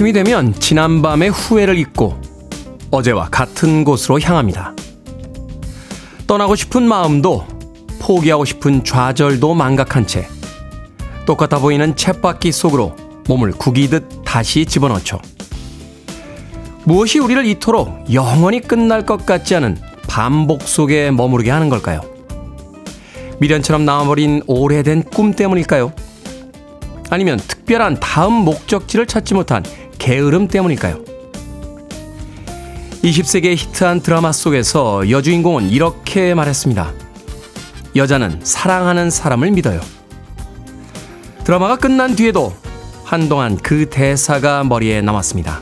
아침이 되면 지난밤의 후회를 잊고 어제와 같은 곳으로 향합니다. 떠나고 싶은 마음도 포기하고 싶은 좌절도 망각한 채 똑같아 보이는 쳇바퀴 속으로 몸을 구기듯 다시 집어넣죠. 무엇이 우리를 이토록 영원히 끝날 것 같지 않은 반복 속에 머무르게 하는 걸까요? 미련처럼 나와버린 오래된 꿈 때문일까요? 아니면 특별한 다음 목적지를 찾지 못한 게으름 때문일까요? 20세기의 히트한 드라마 속에서 여주인공은 이렇게 말했습니다. 여자는 사랑하는 사람을 믿어요. 드라마가 끝난 뒤에도 한동안 그 대사가 머리에 남았습니다.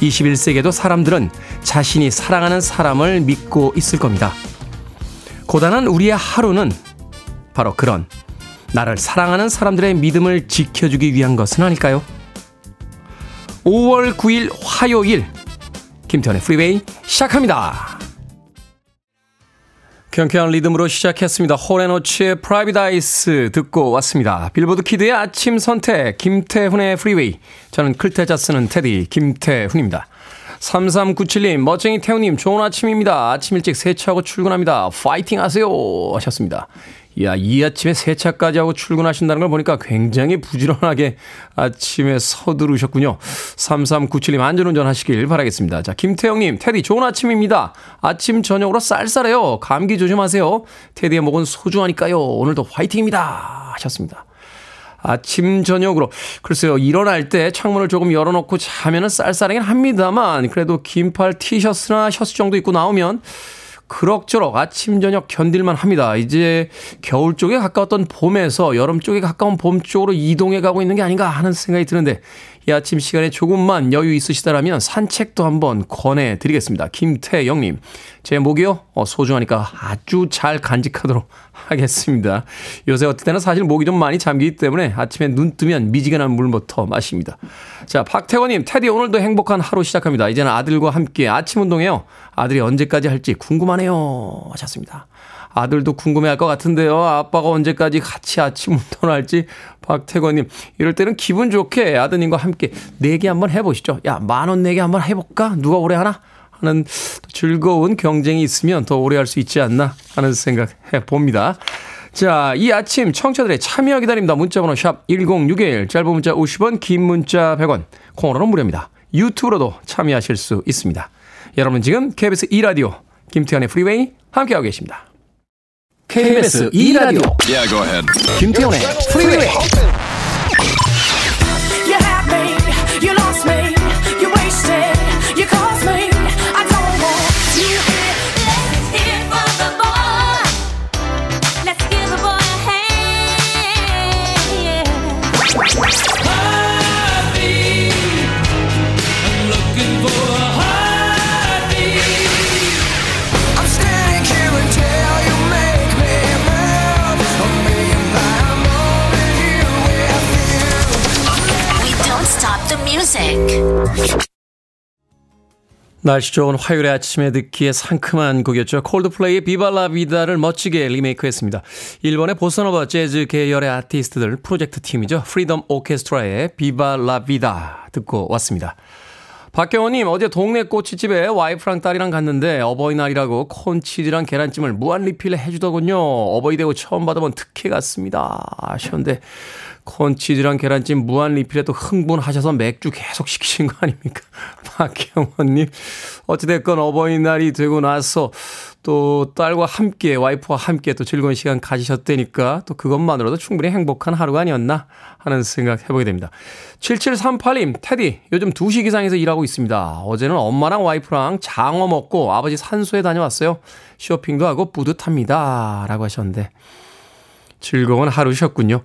21세기에도 사람들은 자신이 사랑하는 사람을 믿고 있을 겁니다. 고단한 우리의 하루는 바로 그런 나를 사랑하는 사람들의 믿음을 지켜주기 위한 것은 아닐까요? 5월 9일 화요일 김태훈의 프리웨이 시작합니다. 경쾌한 리듬으로 시작했습니다. Hall & Oates의 Private Eyes 듣고 왔습니다. 빌보드 kid의 아침 선택 김태훈의 프리웨이 저는 클 태 자 쓰는 테디 김태훈입니다. 3397님 멋쟁이 태훈님 좋은 아침입니다. 아침 일찍 세차하고 출근합니다. 파이팅 하세요 하셨습니다. 야, 이 아침에 세차까지 하고 출근하신다는 걸 보니까 굉장히 부지런하게 아침에 서두르셨군요. 3397님 안전운전 하시길 바라겠습니다. 자, 김태영님, 테디 좋은 아침입니다. 아침, 저녁으로 쌀쌀해요. 감기 조심하세요. 테디의 목은 소중하니까요. 오늘도 화이팅입니다. 하셨습니다. 아침, 저녁으로. 글쎄요, 일어날 때 창문을 조금 열어놓고 자면은 쌀쌀하긴 합니다만, 그래도 긴팔 티셔츠나 셔츠 정도 입고 나오면 그럭저럭 아침 저녁 견딜만 합니다. 이제 겨울 쪽에 가까웠던 봄에서 여름 쪽에 가까운 봄 쪽으로 이동해 가고 있는 게 아닌가 하는 생각이 드는데 이 아침 시간에 조금만 여유 있으시다라면 산책도 한번 권해 드리겠습니다. 김태영님, 제 목이요 어, 소중하니까 아주 잘 간직하도록 하겠습니다. 요새 어떨 때는 사실 목이 좀 많이 잠기기 때문에 아침에 눈 뜨면 미지근한 물부터 마십니다. 자, 박태원님, 테디 오늘도 행복한 하루 시작합니다. 이제는 아들과 함께 아침 운동해요. 아들이 언제까지 할지 궁금하네요. 하셨습니다. 아들도 궁금해할 것 같은데요. 아빠가 언제까지 같이 아침 운동을 할지 박태권님 이럴 때는 기분 좋게 아드님과 함께 내기 한번 해보시죠. 야 만 원 내기 한번 해볼까? 누가 오래 하나? 하는 즐거운 경쟁이 있으면 더 오래 할 수 있지 않나 하는 생각 해봅니다. 자, 이 아침 청취자들의 참여 기다립니다. 문자번호 샵 1061, 짧은 문자 50원, 긴 문자 100원, 콩으로는 무료입니다. 유튜브로도 참여하실 수 있습니다. 여러분 지금 KBS 2라디오 김태훈의 프리웨이 함께하고 계십니다. KBS 2라디오 Yeah, go ahead. 김태현의 프리웨이 Music. 날씨 좋은 화요일의 아침에 듣기에 상큼한 곡이었죠. 콜드플레이의 Viva La Vida를 멋지게 리메이크했습니다. 일본의 보사노바 재즈 계열의 아티스트들 프로젝트 팀이죠. 프리덤 오케스트라의 Viva La Vida 듣고 왔습니다. 박경호님 어제 동네 꼬치집에 와이프랑 딸이랑 갔는데 어버이날이라고 콘치즈랑 계란찜을 무한 리필 해주더군요. 어버이 되고 처음 받아본 특혜 같습니다. 하셨는데 콘치즈랑 계란찜 무한 리필에 또 흥분하셔서 맥주 계속 시키신 거 아닙니까? 박경호님 어찌됐건 어버이날이 되고 나서 또 딸과 함께 와이프와 함께 또 즐거운 시간 가지셨다니까 또 그것만으로도 충분히 행복한 하루가 아니었나 하는 생각 해보게 됩니다. 7738님, 테디, 요즘 2시 기상에서 일하고 있습니다. 어제는 엄마랑 와이프랑 장어 먹고 아버지 산소에 다녀왔어요. 쇼핑도 하고 뿌듯합니다. 라고 하셨는데, 즐거운 하루셨군요.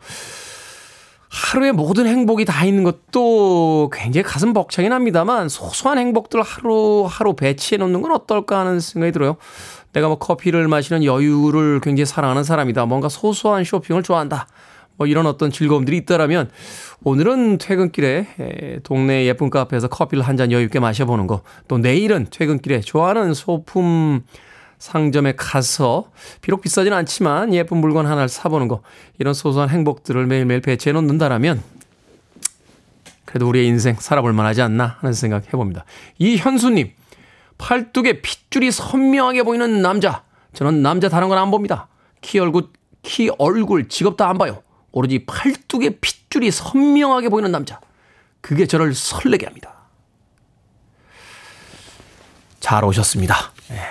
하루에 모든 행복이 다 있는 것도 굉장히 가슴 벅차긴 합니다만 소소한 행복들 하루하루 배치해 놓는 건 어떨까 하는 생각이 들어요. 내가 뭐 커피를 마시는 여유를 굉장히 사랑하는 사람이다. 뭔가 소소한 쇼핑을 좋아한다. 뭐 이런 어떤 즐거움들이 있다라면 오늘은 퇴근길에 에, 동네 예쁜 카페에서 커피를 한 잔 여유 있게 마셔보는 거. 또 내일은 퇴근길에 좋아하는 소품 상점에 가서 비록 비싸진 않지만 예쁜 물건 하나를 사보는 거 이런 소소한 행복들을 매일매일 배치해 놓는다라면 그래도 우리의 인생 살아볼 만하지 않나 하는 생각 해봅니다. 이현수님, 팔뚝에 핏줄이 선명하게 보이는 남자. 저는 남자 다른 건 안 봅니다. 키 얼굴, 키 얼굴, 직업도 안 봐요. 오로지 팔뚝에 핏줄이 선명하게 보이는 남자. 그게 저를 설레게 합니다. 잘 오셨습니다. 예.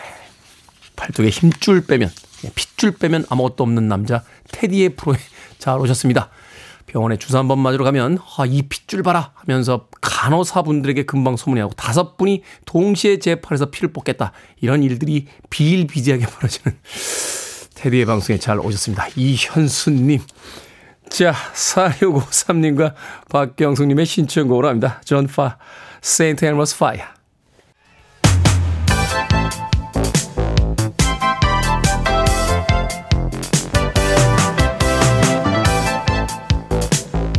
팔뚝에 힘줄 빼면, 예, 핏줄 빼면 아무것도 없는 남자, 테디의 프로에 잘 오셨습니다. 병원에 주사 한 번 맞으러 가면, 아, 이 핏줄 봐라 하면서 간호사분들에게 금방 소문이 나고 다섯 분이 동시에 제 팔에서 피를 뽑겠다. 이런 일들이 비일비재하게 벌어지는 테디의 방송에 잘 오셨습니다. 이현수님. 자, 4653님과 박경숙님의 신청곡으로 합니다. 존 파, St. Elmo's Fire.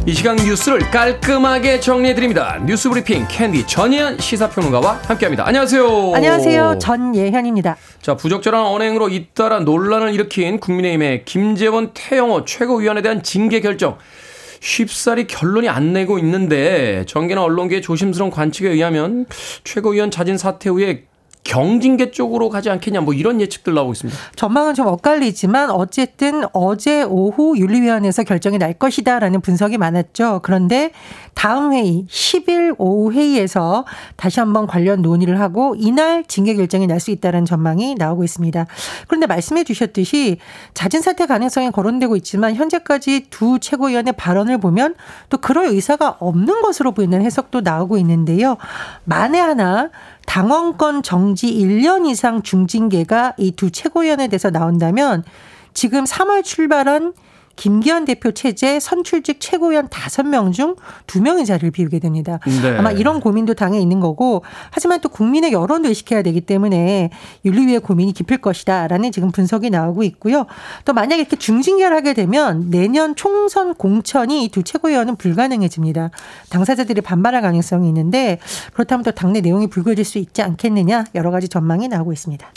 이 시간 뉴스를 깔끔하게 정리해드립니다. 뉴스 브리핑 캔디 전예현 시사평론가와 함께합니다. 안녕하세요. 안녕하세요. 전예현입니다. 자, 부적절한 언행으로 잇따라 논란을 일으킨 국민의힘의 김재원 태영호 최고위원에 대한 징계 결정. 쉽사리 결론이 안 내고 있는데 정계나 언론계의 조심스러운 관측에 의하면 최고위원 자진 사퇴 후에 경징계 쪽으로 가지 않겠냐 뭐 이런 예측들 나오고 있습니다. 전망은 좀 엇갈리지만 어쨌든 어제 오후 윤리위원회에서 결정이 날 것이다라는 분석이 많았죠. 그런데 다음 회의 10일 오후 회의에서 다시 한번 관련 논의를 하고 이날 징계 결정이 날 수 있다는 전망이 나오고 있습니다. 그런데 말씀해 주셨듯이 자진 사퇴 가능성이 거론되고 있지만 현재까지 두 최고위원의 발언을 보면 또 그럴 의사가 없는 것으로 보이는 해석도 나오고 있는데요. 만에 하나 당원권 정지 1년 이상 중징계가 이 두 최고위원에 대해서 나온다면 지금 3월 출발한 김기현 대표 체제 선출직 최고위원 5명 중 2명의 자리를 비우게 됩니다. 네. 아마 이런 고민도 당에 있는 거고 하지만 또 국민의 여론도 의식해야 되기 때문에 윤리위의 고민이 깊을 것이다라는 지금 분석이 나오고 있고요. 또 만약에 이렇게 중징계를 하게 되면 내년 총선 공천이 이 두 최고위원은 불가능해집니다. 당사자들이 반발할 가능성이 있는데 그렇다면 또 당내 내용이 불거질 수 있지 않겠느냐 여러 가지 전망이 나오고 있습니다.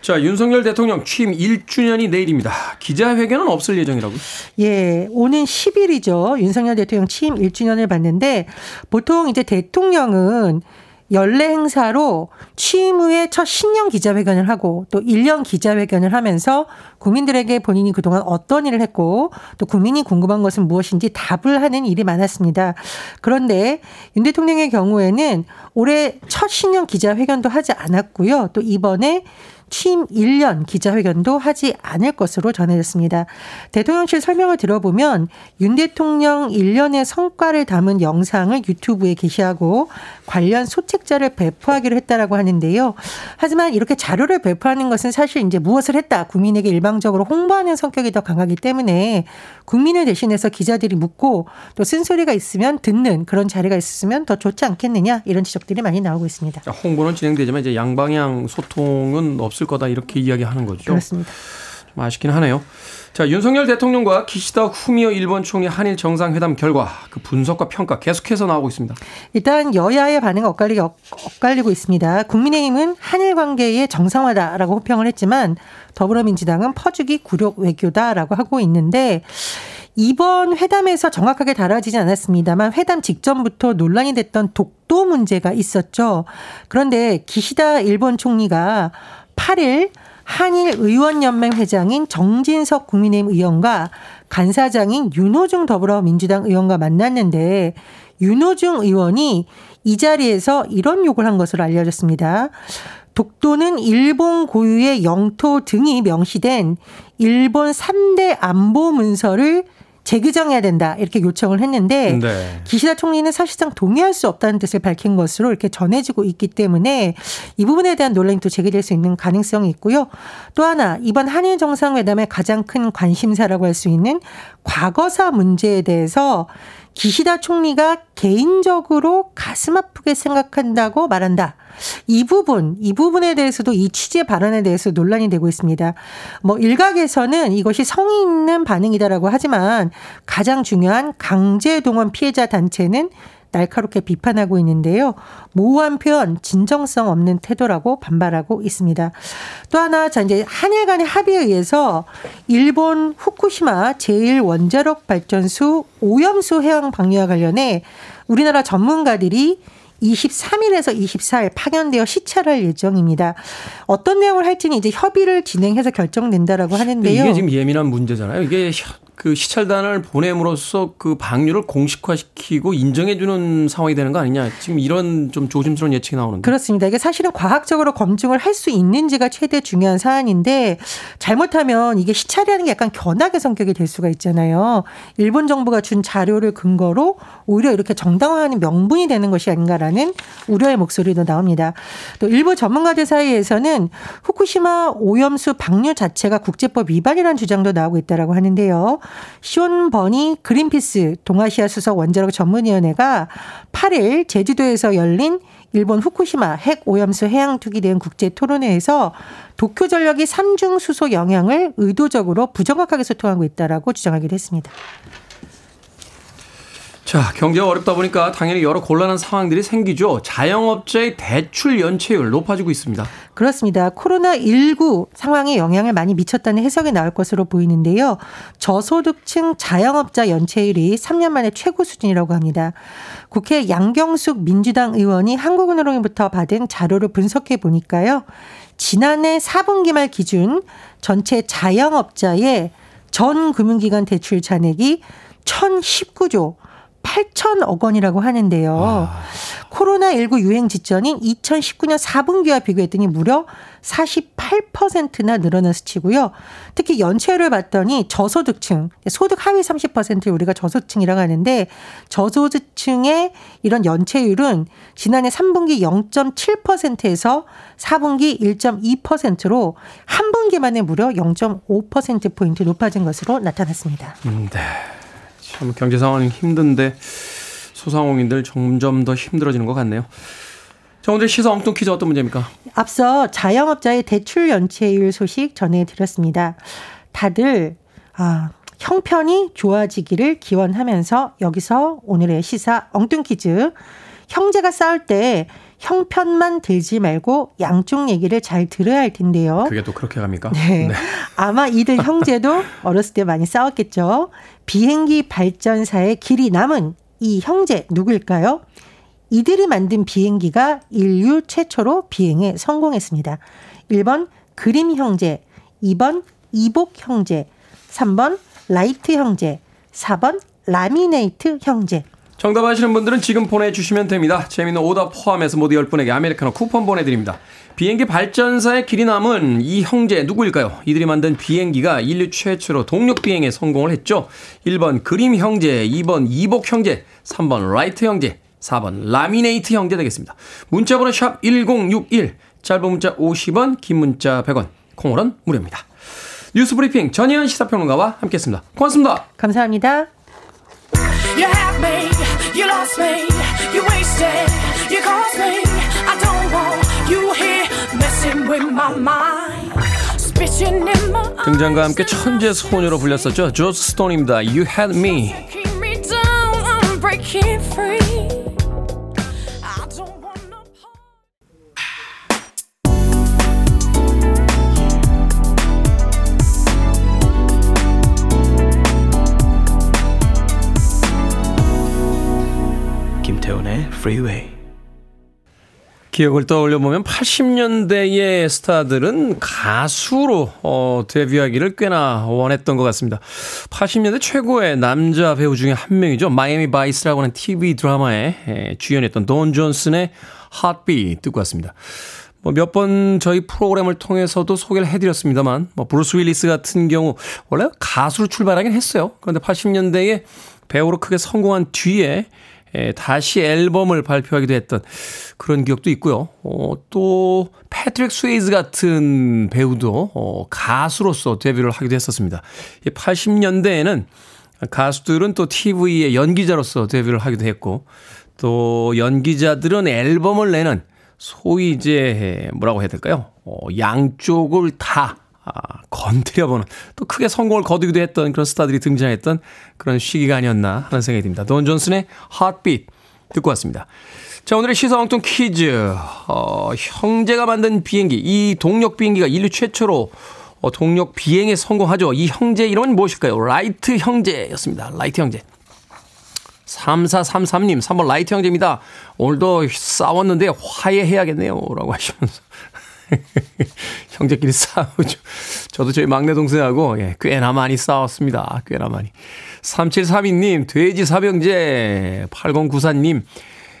자, 윤석열 대통령 취임 1주년이 내일입니다. 기자회견은 없을 예정이라고요? 예, 오는 10일이죠. 윤석열 대통령 취임 1주년을 봤는데 보통 이제 대통령은 연례 행사로 취임 후에 첫 신년 기자회견을 하고 또 1년 기자회견을 하면서 국민들에게 본인이 그동안 어떤 일을 했고 또 국민이 궁금한 것은 무엇인지 답을 하는 일이 많았습니다. 그런데 윤 대통령의 경우에는 올해 첫 신년 기자회견도 하지 않았고요. 또 이번에 취임 1년 기자회견도 하지 않을 것으로 전해졌습니다. 대통령실 설명을 들어보면 윤 대통령 1년의 성과를 담은 영상을 유튜브에 게시하고 관련 소책자를 배포하기로 했다라고 하는데요. 하지만 이렇게 자료를 배포하는 것은 사실 이제 무엇을 했다 국민에게 일방적으로 홍보하는 성격이 더 강하기 때문에 국민을 대신해서 기자들이 묻고 또 쓴소리가 있으면 듣는 그런 자리가 있으면 더 좋지 않겠느냐 이런 지적들이 많이 나오고 있습니다. 자, 홍보는 진행되지만 이제 양방향 소통은 없을 거다 이렇게 이야기하는 거죠. 그렇습니다. 좀 아쉽긴 하네요. 자, 윤석열 대통령과 기시다 후미오 일본 총리 한일 정상회담 결과 그 분석과 평가 계속해서 나오고 있습니다. 일단 여야의 반응이 엇갈리게 엇- 엇갈리고 있습니다. 국민의힘은 한일 관계의 정상화다라고 호평을 했지만 더불어민주당은 퍼주기 굴욕 외교다라고 하고 있는데 이번 회담에서 정확하게 다뤄지진 않았습니다만 회담 직전부터 논란이 됐던 독도 문제가 있었죠. 그런데 기시다 일본 총리가 8일 한일 의원연맹 회장인 정진석 국민의힘 의원과 간사장인 윤호중 더불어민주당 의원과 만났는데 윤호중 의원이 이 자리에서 이런 욕을 한 것으로 알려졌습니다. 독도는 일본 고유의 영토 등이 명시된 일본 3대 안보 문서를 재규정해야 된다 이렇게 요청을 했는데 네. 기시다 총리는 사실상 동의할 수 없다는 뜻을 밝힌 것으로 이렇게 전해지고 있기 때문에 이 부분에 대한 논란이 또 제기될 수 있는 가능성이 있고요. 또 하나 이번 한일 정상회담의 가장 큰 관심사라고 할 수 있는 과거사 문제에 대해서 기시다 총리가 개인적으로 가슴 아프게 생각한다고 말한다. 이 부분, 이 부분에 대해서도 이 취재 발언에 대해서 논란이 되고 있습니다. 뭐 일각에서는 이것이 성의 있는 반응이다라고 하지만 가장 중요한 강제 동원 피해자 단체는 날카롭게 비판하고 있는데요. 모호한 표현, 진정성 없는 태도라고 반발하고 있습니다. 또 하나, 자, 이제 한일 간의 합의에 의해서 일본 후쿠시마 제1원자력 발전소 오염수 해양 방류와 관련해 우리나라 전문가들이 23일에서 24일 파견되어 시찰할 예정입니다. 어떤 내용을 할지는 이제 협의를 진행해서 결정된다라고 하는데요. 이게 지금 예민한 문제잖아요. 이게 혀- 그 시찰단을 보냄으로써 그 방류를 공식화시키고 인정해주는 상황이 되는 거 아니냐. 지금 이런 좀 조심스러운 예측이 나오는데. 그렇습니다. 이게 사실은 과학적으로 검증을 할 수 있는지가 최대 중요한 사안인데 잘못하면 이게 시찰이라는 게 약간 견학의 성격이 될 수가 있잖아요. 일본 정부가 준 자료를 근거로 오히려 이렇게 정당화하는 명분이 되는 것이 아닌가라는 우려의 목소리도 나옵니다. 또 일부 전문가들 사이에서는 후쿠시마 오염수 방류 자체가 국제법 위반이라는 주장도 나오고 있다라고 하는데요. 시온 버니 그린피스 동아시아 수석 원자력 전문위원회가 8일 제주도에서 열린 일본 후쿠시마 핵 오염수 해양 투기 대응 국제 토론회에서 도쿄 전력이 삼중 수소 영향을 의도적으로 부정확하게 소통하고 있다라고 주장하기도 했습니다. 자, 경제가 어렵다 보니까 당연히 여러 곤란한 상황들이 생기죠. 자영업자의 대출 연체율 높아지고 있습니다. 그렇습니다. 코로나19 상황에 영향을 많이 미쳤다는 해석이 나올 것으로 보이는데요. 저소득층 자영업자 연체율이 3년 만에 최고 수준이라고 합니다. 국회 양경숙 민주당 의원이 한국은행으로부터 받은 자료를 분석해 보니까요. 지난해 4분기 말 기준 전체 자영업자의 전 금융기관 대출 잔액이 1019조 8천억 원이라고 하는데요. 코로나19 유행 직전인 2019년 4분기와 비교했더니 무려 48%나 늘어난 수치고요. 특히 연체율을 봤더니 저소득층, 소득 하위 30%를 우리가 저소득층이라고 하는데 저소득층의 이런 연체율은 지난해 3분기 0.7%에서 4분기 1.2%로 한 분기 만에 무려 0.5%포인트 높아진 것으로 나타났습니다. 음, 네. 참 경제 상황이 힘든데 소상공인들 점점 더 힘들어지는 것 같네요. 자, 오늘 시사 엉뚱 퀴즈 어떤 문제입니까? 앞서 자영업자의 대출 연체율 소식 전해드렸습니다. 다들 아, 형편이 좋아지기를 기원하면서 여기서 오늘의 시사 엉뚱 퀴즈. 형제가 싸울 때 형편만 들지 말고 양쪽 얘기를 잘 들어야 할 텐데요. 그게 또 그렇게 갑니까? 네. 아마 이들 형제도 어렸을 때 많이 싸웠겠죠. 비행기 발전사의 길이 남은 이 형제 누구일까요? 이들이 만든 비행기가 인류 최초로 비행에 성공했습니다. 1번 그림 형제, 2번 이복 형제, 3번 라이트 형제, 4번 라미네이트 형제. 정답 아시는 분들은 지금 보내주시면 됩니다. 재미있는 오답 포함해서 모두 10분에게 아메리카노 쿠폰 보내드립니다. 비행기 발전사의 길이 남을 이 형제 누구일까요? 이들이 만든 비행기가 인류 최초로 동력 비행에 성공을 했죠. 1번 그림 형제, 2번 이복 형제, 3번 라이트 형제, 4번 라미네이트 형제 되겠습니다. 문자번호 샵 1061, 짧은 문자 50원, 긴 문자 100원, 콩으로는 무료입니다. 뉴스 브리핑 전혜연 시사평론가와 함께했습니다. 고맙습니다. 감사합니다. You have me, you lost me, you wasted, you caused me. I don't want you here messing with my mind. 등장과 함께 천재 소녀로 불렸었죠. 조스 스톤입니다. You had me. Freeway. 기억을 떠올려 보면 80년대의 스타들은 가수로 어, 데뷔하기를 꽤나 원했던 것 같습니다. 80년대 최고의 남자 배우 중에 한 명이죠. 마이애미 바이스라고 하는 TV 드라마에 에, 주연했던 돈 존슨의 Heartbeat 듣고 왔습니다. 뭐 몇 번 저희 프로그램을 통해서도 소개를 해드렸습니다만, 뭐 브루스 윌리스 같은 경우 원래 가수로 출발하긴 했어요. 그런데 80년대에 배우로 크게 성공한 뒤에 에, 다시 앨범을 발표하기도 했던 그런 기억도 있고요. 어, 또 패트릭 스웨이즈 같은 배우도 어, 가수로서 데뷔를 하기도 했었습니다. 80년대에는 가수들은 또 TV의 연기자로서 데뷔를 하기도 했고 또 연기자들은 앨범을 내는 소위 이제 뭐라고 해야 될까요? 어, 양쪽을 다 아, 건드려보는 또 크게 성공을 거두기도 했던 그런 스타들이 등장했던 그런 시기가 아니었나 하는 생각이 듭니다. 돈 존슨의 Heartbeat 듣고 왔습니다. 자, 오늘의 시사 엉뚱 퀴즈. 어, 형제가 만든 비행기, 이 동력 비행기가 인류 최초로 어, 동력 비행에 성공하죠. 이 형제 이름은 무엇일까요? 라이트 형제였습니다. 라이트 형제. 3433님, 3번 라이트 형제입니다. 오늘도 싸웠는데 화해해야겠네요. 라고 하시면서. 형제끼리 싸우죠. 저도 저희 막내 동생하고 예, 꽤나 많이 싸웠습니다. 꽤나 많이. 3732님, 돼지 삼형제. 8094님,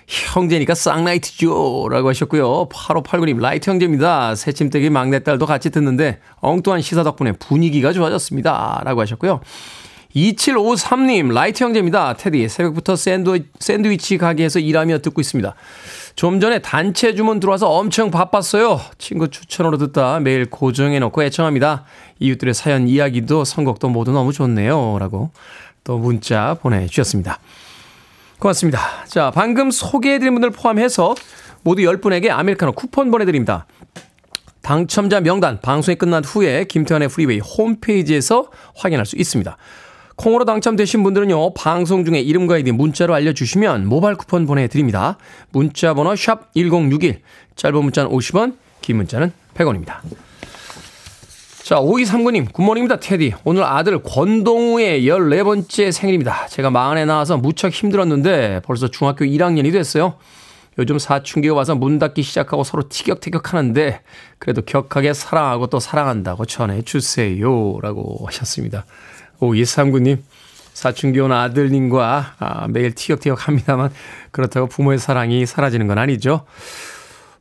형제니까 쌍라이트죠. 라고 하셨고요. 8589님, 라이트 형제입니다. 새침데기 막내딸도 같이 듣는데 엉뚱한 시사 덕분에 분위기가 좋아졌습니다. 라고 하셨고요. 2753님, 라이트 형제입니다. 테디, 새벽부터 샌드위, 샌드위치 가게에서 일하며 듣고 있습니다. 좀 전에 단체 주문 들어와서 엄청 바빴어요. 친구 추천으로 듣다 매일 고정해놓고 애청합니다. 이웃들의 사연 이야기도 선곡도 모두 너무 좋네요. 라고 또 문자 보내주셨습니다. 고맙습니다. 자, 방금 소개해드린 분들 포함해서 모두 10분에게 아메리카노 쿠폰 보내드립니다. 당첨자 명단 방송이 끝난 후에 김태훈의 Freeway 홈페이지에서 확인할 수 있습니다. 콩으로 당첨되신 분들은요, 방송 중에 이름과 아이디 문자로 알려주시면 모바일 쿠폰 보내드립니다. 문자 번호 샵 1061, 짧은 문자는 50원, 긴 문자는 100원입니다. 자, 5239님, Good morning입니다, 테디. 오늘 아들 권동우의 14번째 생일입니다. 제가 마흔에 나와서 무척 힘들었는데 벌써 중학교 1학년이 됐어요. 요즘 사춘기가 와서 문 닫기 시작하고 서로 티격태격 하는데 그래도 격하게 사랑하고 또 사랑한다고 전해주세요. 라고 하셨습니다. 5239님, 사춘기 온 아들님과 아, 매일 티격태격 합니다만 그렇다고 부모의 사랑이 사라지는 건 아니죠.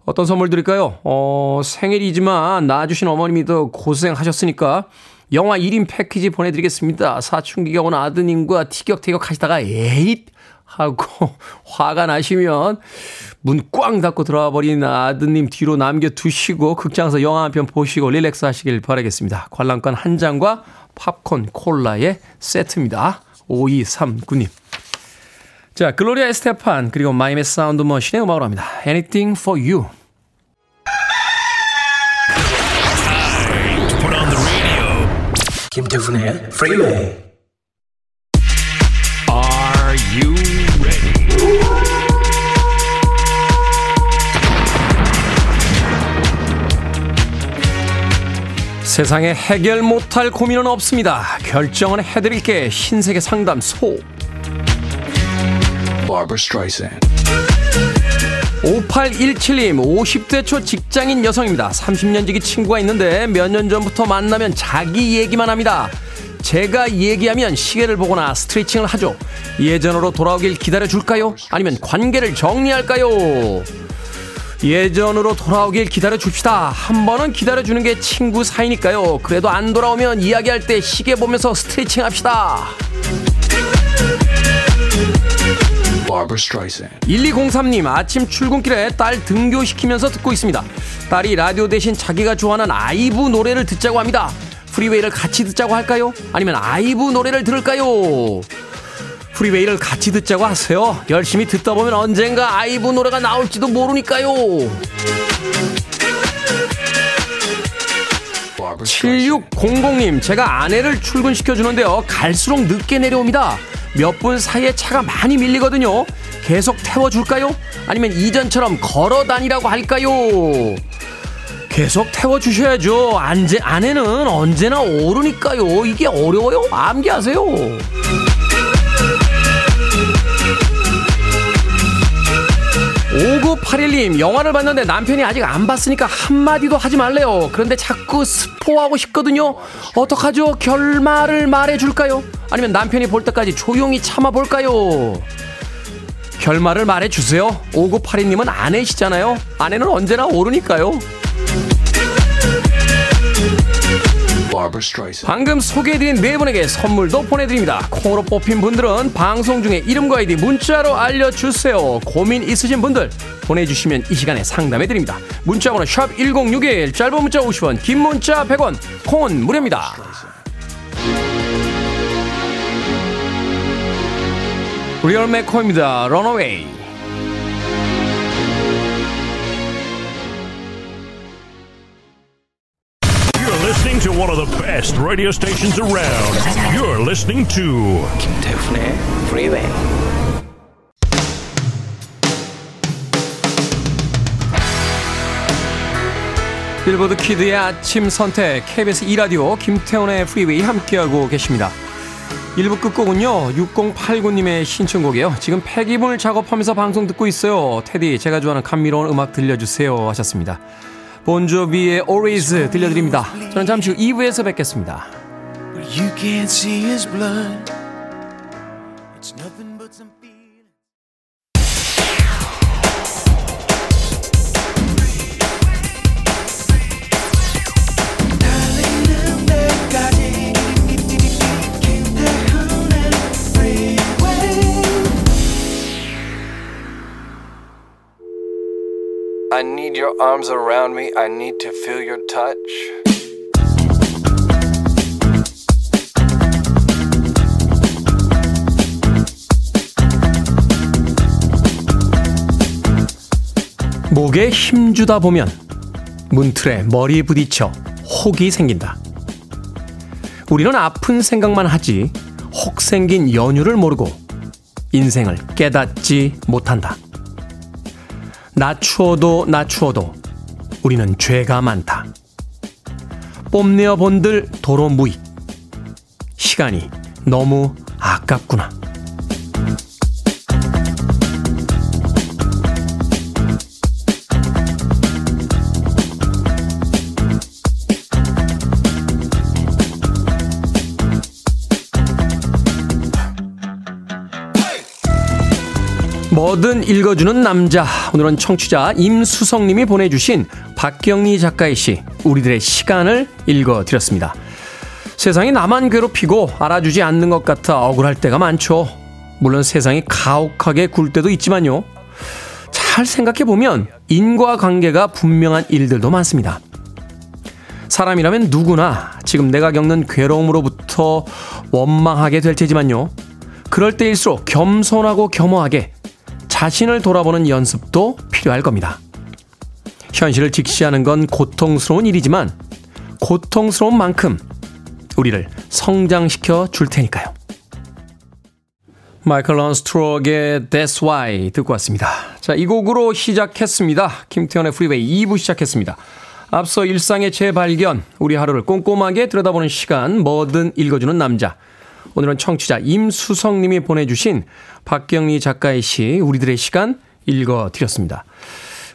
어떤 선물 드릴까요? 어, 생일이지만 낳아주신 어머님이 더 고생하셨으니까 영화 1인 패키지 보내드리겠습니다. 사춘기가 온 아드님과 티격태격 하시다가 에잇! 하고 화가 나시면 문 꽝 닫고 들어와 버린 아드님 뒤로 남겨두시고 극장에서 영화 한 편 보시고 relax 하시길 바라겠습니다. 관람권 한 장과 팝콘 콜라의 세트입니다. 5239님. 자, 글로리아 에스테판 그리고 Miami Sound Machine의 음악으로 합니다. Anything for you. Put on the radio. 김태훈의 Freeway. Are 세상에 해결 못할 고민은 없습니다. 결정은 해드릴게 신세계 상담소. Barbara Streisand. 5817님, 50대 초 직장인 여성입니다. 30년 지기 친구가 있는데 몇 년 전부터 만나면 자기 얘기만 합니다. 제가 얘기하면 시계를 보거나 스트레칭을 하죠. 예전으로 돌아오길 기다려 줄까요? 아니면 관계를 정리할까요? 예전으로 돌아오길 기다려 줍시다. 한 번은 기다려 주는 게 친구 사이니까요. 그래도 안 돌아오면 이야기할 때 시계 보면서 스트레칭 합시다. Barbara Streisand. 1203님 아침 출근길에 딸 등교시키면서 듣고 있습니다. 딸이 라디오 대신 자기가 좋아하는 아이브 노래를 듣자고 합니다. Freeway를 같이 듣자고 할까요? 아니면 아이브 노래를 들을까요? Freeway를 같이 듣자고 하세요. 열심히 듣다 보면 언젠가 아이브 노래가 나올지도 모르니까요. Barbara Streisand. 7600님, 제가 아내를 출근시켜주는데요. 갈수록 늦게 내려옵니다. 몇 분 사이에 차가 많이 밀리거든요. 계속 태워줄까요? 아니면 이전처럼 걸어 다니라고 할까요? 계속 태워주셔야죠. 안제, 아내는 언제나 오르니까요. 이게 어려워요? 암기하세요. 5981님, 영화를 봤는데 남편이 아직 안 봤으니까 한마디도 하지 말래요. 그런데 자꾸 스포하고 싶거든요. 어떡하죠? 결말을 말해줄까요? 아니면 남편이 볼 때까지 조용히 참아볼까요? 결말을 말해주세요. 5982님은 아내시잖아요. 아내는 언제나 오르니까요. 방금 소개해드린 네 분에게 선물도 보내드립니다. 콩으로 뽑힌 분들은 방송 중에 이름과 아이디 문자로 알려주세요. 고민 있으신 분들 보내주시면 이 시간에 상담해드립니다. 문자번호 샵 1061, 짧은 문자 50원, 긴 문자 100원, 콩은 무료입니다. 리얼 메코입니다. 런어웨이. Of the best radio stations around. You're listening to 김태훈의 Freeway. 빌보드 kid의 아침 선택 KBS 2 라디오 김태훈의 Freeway 함께하고 계십니다. 1부 끝곡은요, 6089님의 신청곡이에요. 지금 폐기물 작업하면서 방송 듣고 있어요. 테디, 제가 좋아하는 감미로운 음악 들려주세요. 하셨습니다. 본조비의 Always 들려드립니다. 저는 잠시 후 2부에서 뵙겠습니다. You can't see his blood. I need your arms around me. I need to feel your touch. 목에 힘주다 보면 문틀에 머리에 부딪혀 혹이 생긴다. 우리는 아픈 생각만 하지 혹 생긴 연유를 모르고 인생을 깨닫지 못한다. 낮추어도 낮추어도 우리는 죄가 많다. 뽐내어 본들 도로 무익. 시간이 너무 아깝구나. 뭐든 읽어주는 남자. 오늘은 청취자 임수성님이 보내주신 박경리 작가의 시, 우리들의 시간을 읽어드렸습니다. 세상이 나만 괴롭히고 알아주지 않는 것 같아 억울할 때가 많죠. 물론 세상이 가혹하게 굴 때도 있지만요. 잘 생각해보면 인과관계가 분명한 일들도 많습니다. 사람이라면 누구나 지금 내가 겪는 괴로움으로부터 원망하게 될 테지만요. 그럴 때일수록 겸손하고 겸허하게 자신을 돌아보는 연습도 필요할 겁니다. 현실을 직시하는 건 고통스러운 일이지만 고통스러운 만큼 우리를 성장시켜 줄 테니까요. Michael Learns to Rock의 That's Why 듣고 왔습니다. 자, 이 곡으로 시작했습니다. 김태훈의 Freeway 2부 시작했습니다. 앞서 일상의 재발견, 우리 하루를 꼼꼼하게 들여다보는 시간, 뭐든 읽어주는 남자. 오늘은 청취자 임수성님이 보내주신 박경리 작가의 시 우리들의 시간 읽어드렸습니다.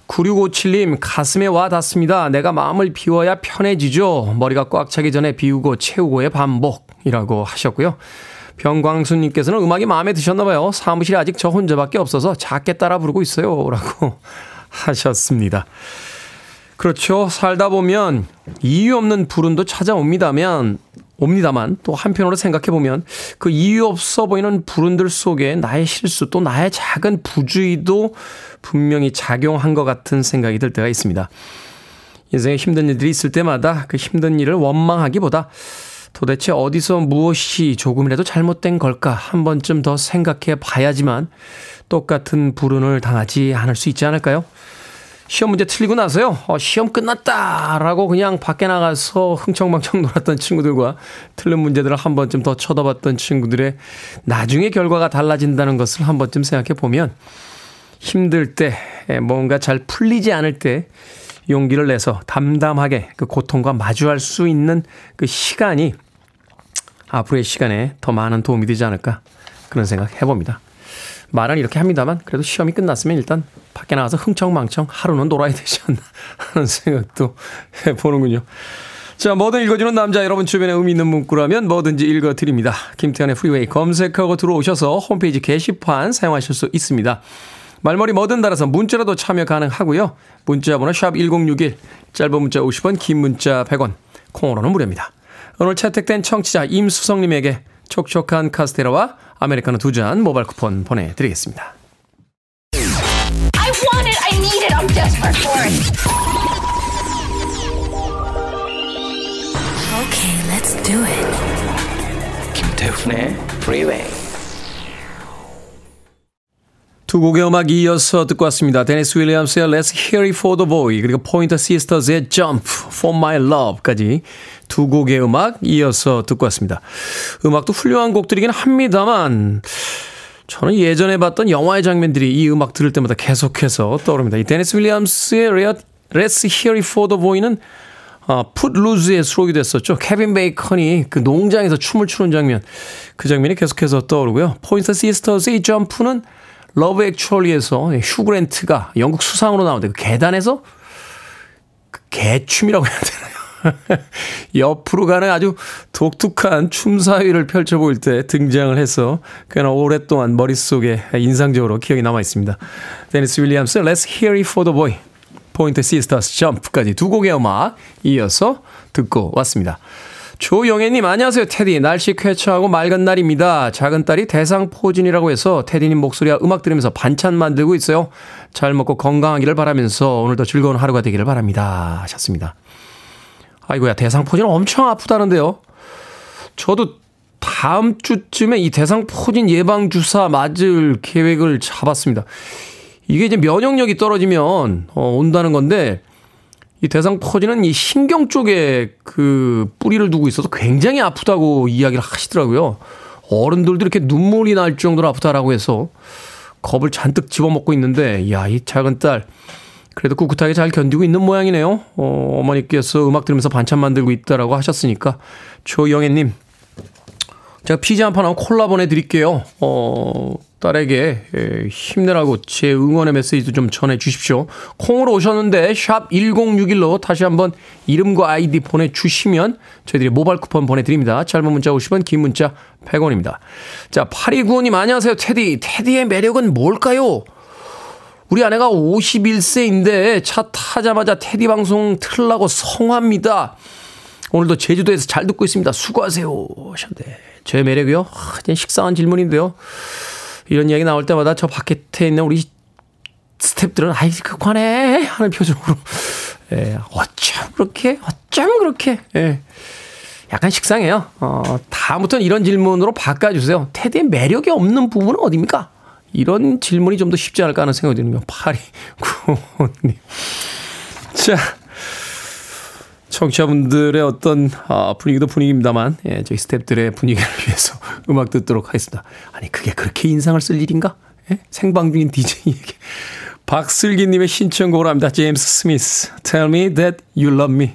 9657님 가슴에 와 닿습니다. 내가 마음을 비워야 편해지죠. 머리가 꽉 차기 전에 비우고 채우고의 반복이라고 하셨고요. 병광수님께서는 음악이 마음에 드셨나봐요. 사무실에 아직 저 혼자밖에 없어서 작게 따라 부르고 있어요. 라고 하셨습니다. 그렇죠. 살다 보면 이유 없는 불운도 찾아옵니다면 옵니다만 또 한편으로 생각해 보면 그 이유 없어 보이는 불운들 속에 나의 실수 또 나의 작은 부주의도 분명히 작용한 것 같은 생각이 들 때가 있습니다. 인생에 힘든 일들이 있을 때마다 그 힘든 일을 원망하기보다 도대체 어디서 무엇이 조금이라도 잘못된 걸까 한 번쯤 더 생각해 봐야지만 똑같은 불운을 당하지 않을 수 있지 않을까요? 시험 문제 틀리고 나서요, 어, 시험 끝났다라고 그냥 밖에 나가서 흥청망청 놀았던 친구들과 틀린 문제들을 한 번쯤 더 쳐다봤던 친구들의 나중에 결과가 달라진다는 것을 한 번쯤 생각해 보면 힘들 때, 뭔가 잘 풀리지 않을 때 용기를 내서 담담하게 그 고통과 마주할 수 있는 그 시간이 앞으로의 시간에 더 많은 도움이 되지 않을까 그런 생각 해봅니다. 말은 이렇게 합니다만 그래도 시험이 끝났으면 일단 밖에 나가서 흥청망청 하루는 놀아야 되지 않나 하는 생각도 해보는군요. 자, 뭐든 읽어주는 남자 여러분 주변에 의미 있는 문구라면 뭐든지 읽어드립니다. 김태현의 프리웨이 검색하고 들어오셔서 홈페이지 게시판 사용하실 수 있습니다. 말머리 뭐든 달아서 문자라도 참여 가능하고요. 문자 번호 샵 1061, 짧은 문자 50원, 긴 문자 100원, 콩으로는 무료입니다. 오늘 채택된 청취자 임수성님에게 촉촉한 카스테라와 아메리카노 두 잔 모바일 쿠폰 보내드리겠습니다. I need it. I'm desperate for it. Okay, let's do it. 김태훈의 freeway. 두 곡의 음악 이어서 듣고 왔습니다. 데니스 윌리엄스의 Let's Hear It For The Boy 그리고 포인터 시스터즈의 Jump For My Love까지 두 곡의 음악 이어서 듣고 왔습니다. 음악도 훌륭한 곡들이긴 합니다만 저는 예전에 봤던 영화의 장면들이 이 음악 들을 때마다 계속해서 떠오릅니다. 이 데니스 윌리엄스의 Let's Hear It For The Boy는 아, Footloose의 수록이 됐었죠. 케빈 베이컨이 그 농장에서 춤을 추는 장면. 그 장면이 계속해서 떠오르고요. 포인터 시스터스의 Jump는 Love Actually에서 휴 그랜트가 영국 수상으로 나오는데 그 계단에서 그 게춤이라고 해야 되나요? 옆으로 가는 아주 독특한 춤사위를 펼쳐 보일 때 등장을 해서 꽤나 오랫동안 머릿속에 인상적으로 기억이 남아 있습니다. 데니스 윌리엄스 Let's Hear It For The Boy 포인터 시스터스 Jump까지 두 곡의 음악 이어서 듣고 왔습니다. 조영애님 안녕하세요 테디. 날씨 쾌청하고 맑은 날입니다. 작은 딸이 대상포진이라고 해서 테디님 목소리와 음악 들으면서 반찬 만들고 있어요. 잘 먹고 건강하기를 바라면서 오늘도 즐거운 하루가 되기를 바랍니다. 하셨습니다 아이고야 대상포진 엄청 아프다는데요. 저도 다음 주쯤에 이 대상포진 예방 주사 맞을 계획을 잡았습니다. 이게 이제 면역력이 떨어지면 어, 온다는 건데 이 대상포진은 이 신경 쪽에 그 뿌리를 두고 있어서 굉장히 아프다고 이야기를 하시더라고요. 어른들도 이렇게 눈물이 날 정도로 아프다라고 해서 겁을 잔뜩 집어먹고 있는데, 야, 이 작은 딸, 그래도 꿋꿋하게 잘 견디고 있는 모양이네요. 어, 어머니께서 음악 들으면서 반찬 만들고 있다라고 하셨으니까, 조영애님, 제가 피자 한 판하고 콜라 보내드릴게요. 어, 딸에게 힘내라고 제 응원의 메시지도 좀 전해 주십시오. 콩으로 오셨는데 샵 1061로 다시 한번 이름과 아이디 보내주시면 저희들이 모바일 쿠폰 보내드립니다. 짧은 문자 50원 긴 문자 100원입니다. 자 8295님 안녕하세요 테디. 테디의 매력은 뭘까요? 우리 아내가 51세인데 차 타자마자 테디 방송 틀라고 성합니다. 오늘도 제주도에서 잘 듣고 있습니다. 수고하세요. 하셨는데. 제 매력이요? 아, 식상한 질문인데요. 이런 이야기 나올 때마다 저 바깥에 있는 우리 스탭들은 아이 그관해 하는 표정으로 예, 어쩜 그렇게 어쩜 그렇게 예. 약간 식상해요. 어, 다음부터는 이런 질문으로 바꿔주세요. 테디의 매력이 없는 부분은 어디입니까? 이런 질문이 좀 더 쉽지 않을까 하는 생각이 드는요. 8295님. 자, 청취자분들의 어떤 아, 분위기도 분위기입니다만 예, 저희 스탭들의 분위기를 위해서 음악 듣도록 하겠습니다. 아니 그게 그렇게 인상을 쓸 일인가? 예? 생방 중인 DJ에게 박슬기님의 신청곡을 합니다. 제임스 스미스 Tell me that you love me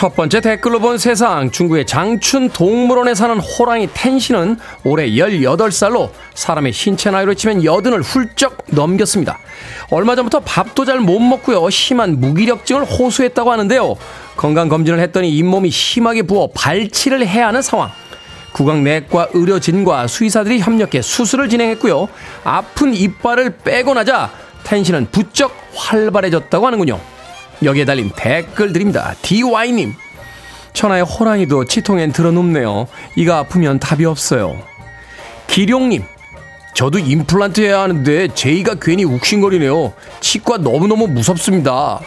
첫 번째 댓글로 본 세상 중국의 장춘 동물원에 사는 호랑이 텐시는 올해 18살로 사람의 신체 나이로 치면 여든을 훌쩍 넘겼습니다. 얼마 전부터 밥도 잘 못 먹고요. 심한 무기력증을 호소했다고 하는데요. 건강검진을 했더니 잇몸이 심하게 부어 발치를 해야 하는 상황. 구강내과 의료진과 수의사들이 협력해 수술을 진행했고요. 아픈 이빨을 빼고 나자 텐시는 부쩍 활발해졌다고 하는군요. 여기에 달린 댓글들입니다. DY님. 천하의 호랑이도 치통엔 들어눕네요. 이가 아프면 답이 없어요. 기룡님. 저도 임플란트 해야 하는데 제이가 괜히 욱신거리네요. 치과 너무너무 무섭습니다.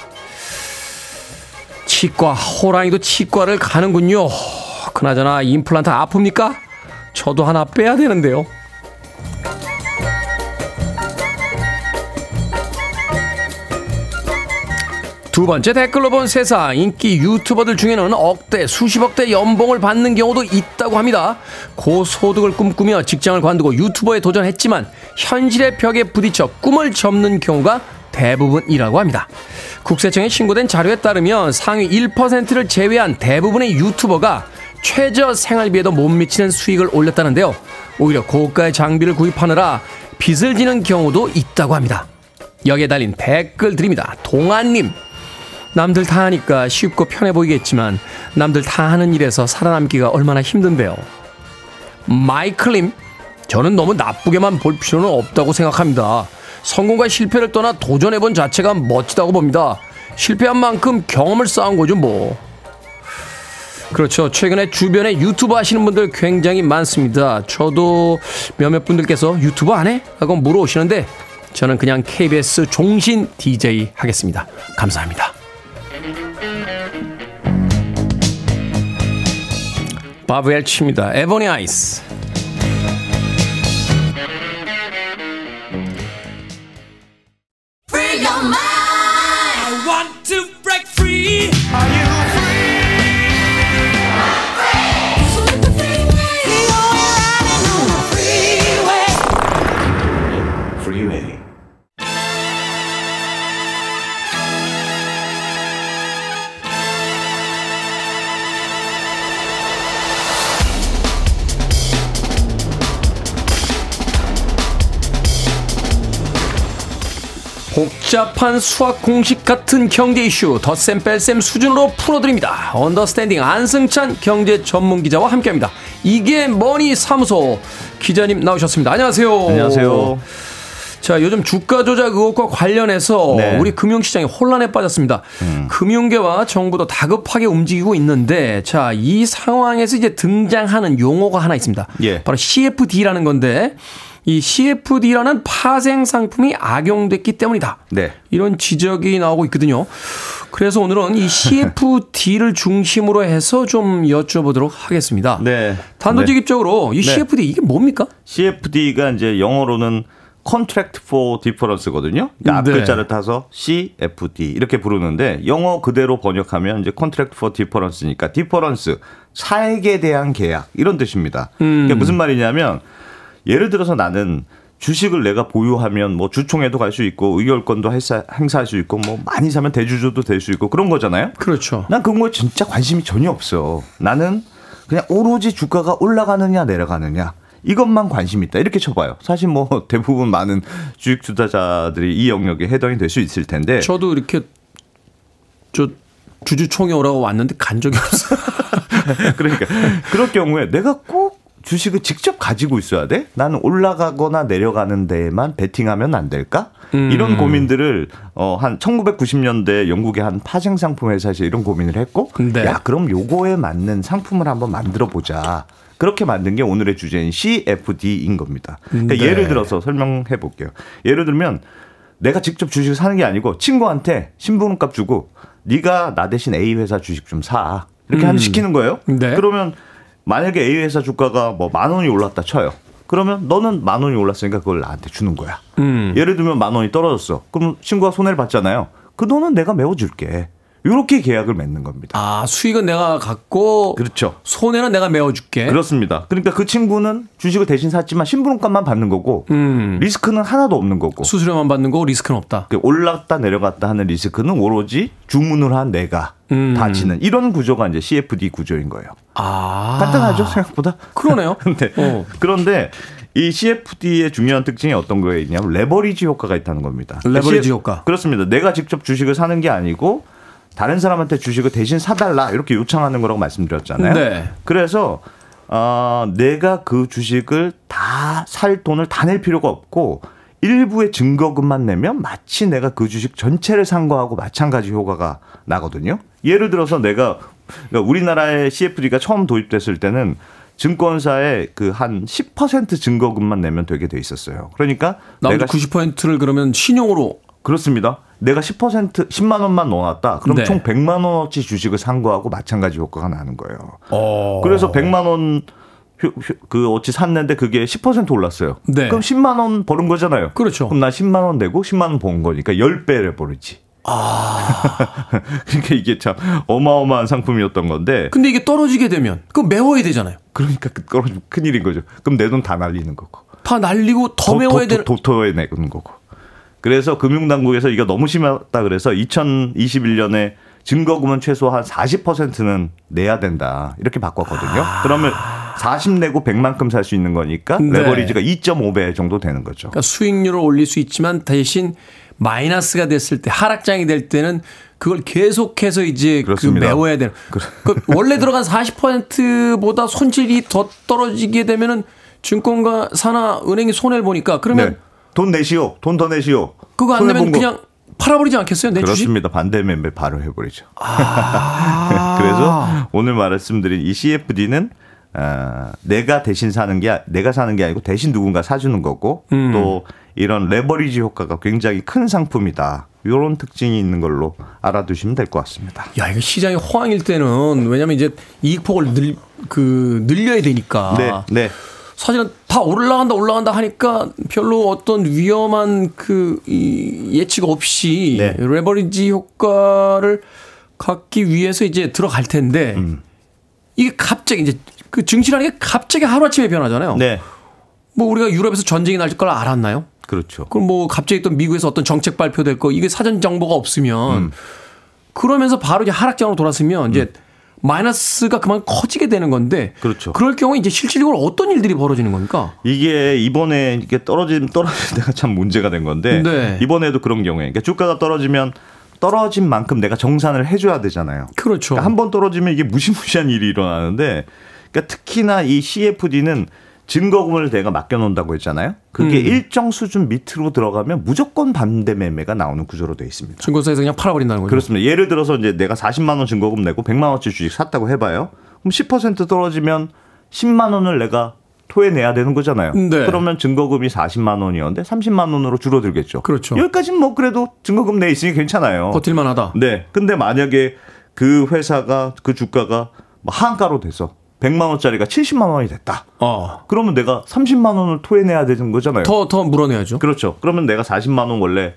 치과, 호랑이도 치과를 가는군요. 그나저나 임플란트 아픕니까? 저도 하나 빼야 되는데요. 두 번째 댓글로 본 세상 인기 유튜버들 중에는 억대 수십억대 연봉을 받는 경우도 있다고 합니다. 고소득을 꿈꾸며 직장을 관두고 유튜버에 도전했지만 현실의 벽에 부딪혀 꿈을 접는 경우가 대부분이라고 합니다. 국세청에 신고된 자료에 따르면 상위 1%를 제외한 대부분의 유튜버가 최저 생활비에도 못 미치는 수익을 올렸다는데요. 오히려 고가의 장비를 구입하느라 빚을 지는 경우도 있다고 합니다. 여기에 달린 댓글 드립니다. 동안님. 남들 다 하니까 쉽고 편해 보이겠지만 남들 다 하는 일에서 살아남기가 얼마나 힘든데요. 마이클님, 저는 너무 나쁘게만 볼 필요는 없다고 생각합니다. 성공과 실패를 떠나 도전해본 자체가 멋지다고 봅니다. 실패한 만큼 경험을 쌓은 거죠, 뭐. 그렇죠. 최근에 주변에 유튜브 하시는 분들 굉장히 많습니다. 저도 몇몇 분들께서 유튜브 안 해? 하고 물어오시는데 저는 그냥 KBS 종신 DJ 하겠습니다. 감사합니다. 바브 엘치입니다. 에보니 아이스. 복잡한 수학 공식 같은 경제 이슈 덧셈 뺄셈 수준으로 풀어드립니다. 언더스탠딩 안승찬 경제 전문 기자와 함께합니다. 이게 뭐니 사무소 기자님 나오셨습니다. 안녕하세요. 안녕하세요. 자, 요즘 주가 조작 의혹과 관련해서 네. 우리 금융시장이 혼란에 빠졌습니다. 금융계와 정부도 다급하게 움직이고 있는데, 자, 이 상황에서 이제 등장하는 용어가 하나 있습니다. 예. 바로 CFD라는 건데, 이 CFD라는 파생 상품이 악용됐기 때문이다. 네. 이런 지적이 나오고 있거든요. 그래서 오늘은 이 CFD를 중심으로 해서 좀 여쭤보도록 하겠습니다. 네. 단도직입적으로 이 네. CFD 이게 뭡니까? CFD가 이제 영어로는 Contract for Difference거든요. 그러니까 네. 앞 글자를 타서 CFD 이렇게 부르는데 영어 그대로 번역하면 이제 Contract for Difference니까 Difference 차액에 대한 계약 이런 뜻입니다. 음. 그게 무슨 말이냐면 예를 들어서 나는 주식을 내가 보유하면 뭐 주총회도 갈 수 있고 의결권도 행사, 행사할 수 있고 뭐 많이 사면 대주주도 될 수 있고 그런 거잖아요. 그렇죠. 난 그런 거에 진짜 관심이 전혀 없어. 나는 그냥 오로지 주가가 올라가느냐 내려가느냐 이것만 관심 있다 이렇게 쳐봐요. 사실 뭐 대부분 많은 주식 투자자들이 이 영역에 해당이 될 수 있을 텐데 저도 이렇게 저 주주총회 오라고 왔는데 간 적이 없어요. 그러니까 그럴 경우에 내가 꼭 주식을 직접 가지고 있어야 돼? 나는 올라가거나 내려가는 데에만 베팅하면 안 될까? 음. 이런 고민들을 어 한 1990년대 영국의 한 파생 상품 회사에서 이런 고민을 했고 네. 야 그럼 요거에 맞는 상품을 한번 만들어 보자. 그렇게 만든 게 오늘의 주제인 CFD인 겁니다. 그러니까 네. 예를 들어서 설명해 볼게요. 예를 들면 내가 직접 주식을 사는 게 아니고 친구한테 신분값 주고 네가 나 대신 A 회사 주식 좀 사. 이렇게 하면 시키는 거예요. 네. 그러면 만약에 A 회사 주가가 뭐 만 원이 올랐다 쳐요. 그러면 너는 만 원이 올랐으니까 그걸 나한테 주는 거야. 음. 예를 들면 만 원이 떨어졌어. 그럼 친구가 손해를 봤잖아요. 그 돈은 내가 메워줄게. 이렇게 계약을 맺는 겁니다. 아, 수익은 내가 갖고 그렇죠. 손해는 내가 메워줄게. 그렇습니다. 그러니까 그 친구는 주식을 대신 샀지만 신분값만 받는 거고 음. 리스크는 하나도 없는 거고 수수료만 받는 거고 리스크는 없다. 그 올랐다 내려갔다 하는 리스크는 오로지 주문을 한 내가 음. 다 지는 이런 구조가 이제 CFD 구조인 거예요. 아. 간단하죠 생각보다. 그러네요. 근데 어. 그런데 이 CFD의 중요한 특징이 어떤 거에 있냐면 레버리지 효과가 있다는 겁니다. 레버리지 CF 효과. 그렇습니다. 내가 직접 주식을 사는 게 아니고 다른 사람한테 주식을 대신 사달라 이렇게 요청하는 거라고 말씀드렸잖아요. 네. 그래서 어, 내가 그 주식을 다 살 돈을 다 낼 필요가 없고 일부의 증거금만 내면 마치 내가 그 주식 전체를 산 거하고 마찬가지 효과가 나거든요. 예를 들어서 내가 그러니까 우리나라의 CFD가 처음 도입됐을 때는 증권사에 그 한 10% 증거금만 내면 되게 돼 있었어요. 그러니까 내가 90%를 그러면 신용으로 그렇습니다. 내가 10% 10만 원만 넣어놨다. 그럼 네. 총 100만 원어치 주식을 산 거하고 마찬가지 효과가 나는 거예요. 어. 그래서 100만 원 그 어치 샀는데 그게 10% 올랐어요. 네. 그럼 10만 원 버는 거잖아요. 그렇죠. 그럼 나 10만 원 내고 10만 원 번 거니까 10배를 버리지. 아. 그러니까 이게 참 어마어마한 상품이었던 건데 근데 이게 떨어지게 되면 그거 메워야 되잖아요. 그러니까 그 떨어지면 큰일인 거죠. 그럼 내 돈 다 날리는 거고. 다 날리고 더 메워야 되는 도, 도토에 내는 거고. 그래서 금융당국에서 이거 너무 심하다 그래서 2021년에 증거금은 최소 한 40%는 내야 된다. 이렇게 바꿨거든요. 그러면 40 내고 100만큼 살 수 있는 거니까 네. 레버리지가 2.5배 정도 되는 거죠. 그러니까 수익률을 올릴 수 있지만 대신 마이너스가 됐을 때 하락장이 될 때는 그걸 계속해서 이제 그 그렇습니다. 메워야 되는. 그 원래 들어간 40%보다 손실이 더 떨어지게 되면은 증권가 사나 은행이 손해를 보니까 그러면 네. 돈 내시오. 돈 더 내시오. 그거 안 내면 본 거. 그냥 팔아버리지 않겠어요? 내 주식? 그렇습니다. 반대 매매 바로 해버리죠. 아. 그래서 오늘 말씀드린 이 CFD는 어, 내가 대신 사는 게 내가 사는 게 아니고 대신 누군가 사주는 거고 음. 또 이런 레버리지 효과가 굉장히 큰 상품이다. 이런 특징이 있는 걸로 알아두시면 될 것 같습니다. 야, 이거 시장이 호황일 때는 왜냐면 이제 이익폭을 늘 그 늘려야 되니까. 네, 네. 사실은 다 올라간다 올라간다 하니까 별로 어떤 위험한 그 이, 예측 없이 네. 레버리지 효과를 갖기 위해서 이제 들어갈 텐데 음. 이게 갑자기 이제 그 증시라는 게 갑자기 하루아침에 변하잖아요. 네. 뭐 우리가 유럽에서 전쟁이 날 걸 알았나요? 그렇죠. 그럼 뭐 갑자기 또 미국에서 어떤 정책 발표될 거 이게 사전 정보가 없으면 음. 그러면서 바로 이제 하락장으로 돌았으면 이제 마이너스가 그만 커지게 되는 건데 그렇죠. 그럴 경우에 이제 실질적으로 어떤 일들이 벌어지는 겁니까? 이게 이번에 이게 떨어짐 떨어질 때가 참 문제가 된 건데 네. 이번에도 그런 경우에 그러니까 주가가 떨어지면 떨어진 만큼 내가 정산을 해줘야 되잖아요. 그렇죠. 한번 떨어지면 이게 무시무시한 일이 일어나는데 그러니까 특히나 이 CFD는 증거금을 내가 맡겨놓는다고 했잖아요. 그게 음. 일정 수준 밑으로 들어가면 무조건 반대 매매가 나오는 구조로 돼 있습니다. 증권사에서 그냥 팔아버린다는 거죠. 그렇습니다. 예를 들어서 이제 내가 40만 원 증거금 내고 100만 원짜리 주식 샀다고 해봐요. 그럼 10% 떨어지면 10만 원을 내가 토해내야 되는 거잖아요. 네. 그러면 증거금이 40만 원이었는데 30만 원으로 줄어들겠죠. 그렇죠. 여기까지는 뭐 그래도 증거금 내 있으니 괜찮아요. 버틸만 하다. 네. 근데 만약에 그 회사가 그 주가가 뭐 하한가로 돼서 100만 원짜리가 70만 원이 됐다. 어. 그러면 내가 30만 원을 토해내야 되는 거잖아요. 더, 더 물어내야죠. 그렇죠. 그러면 내가 40만 원 원래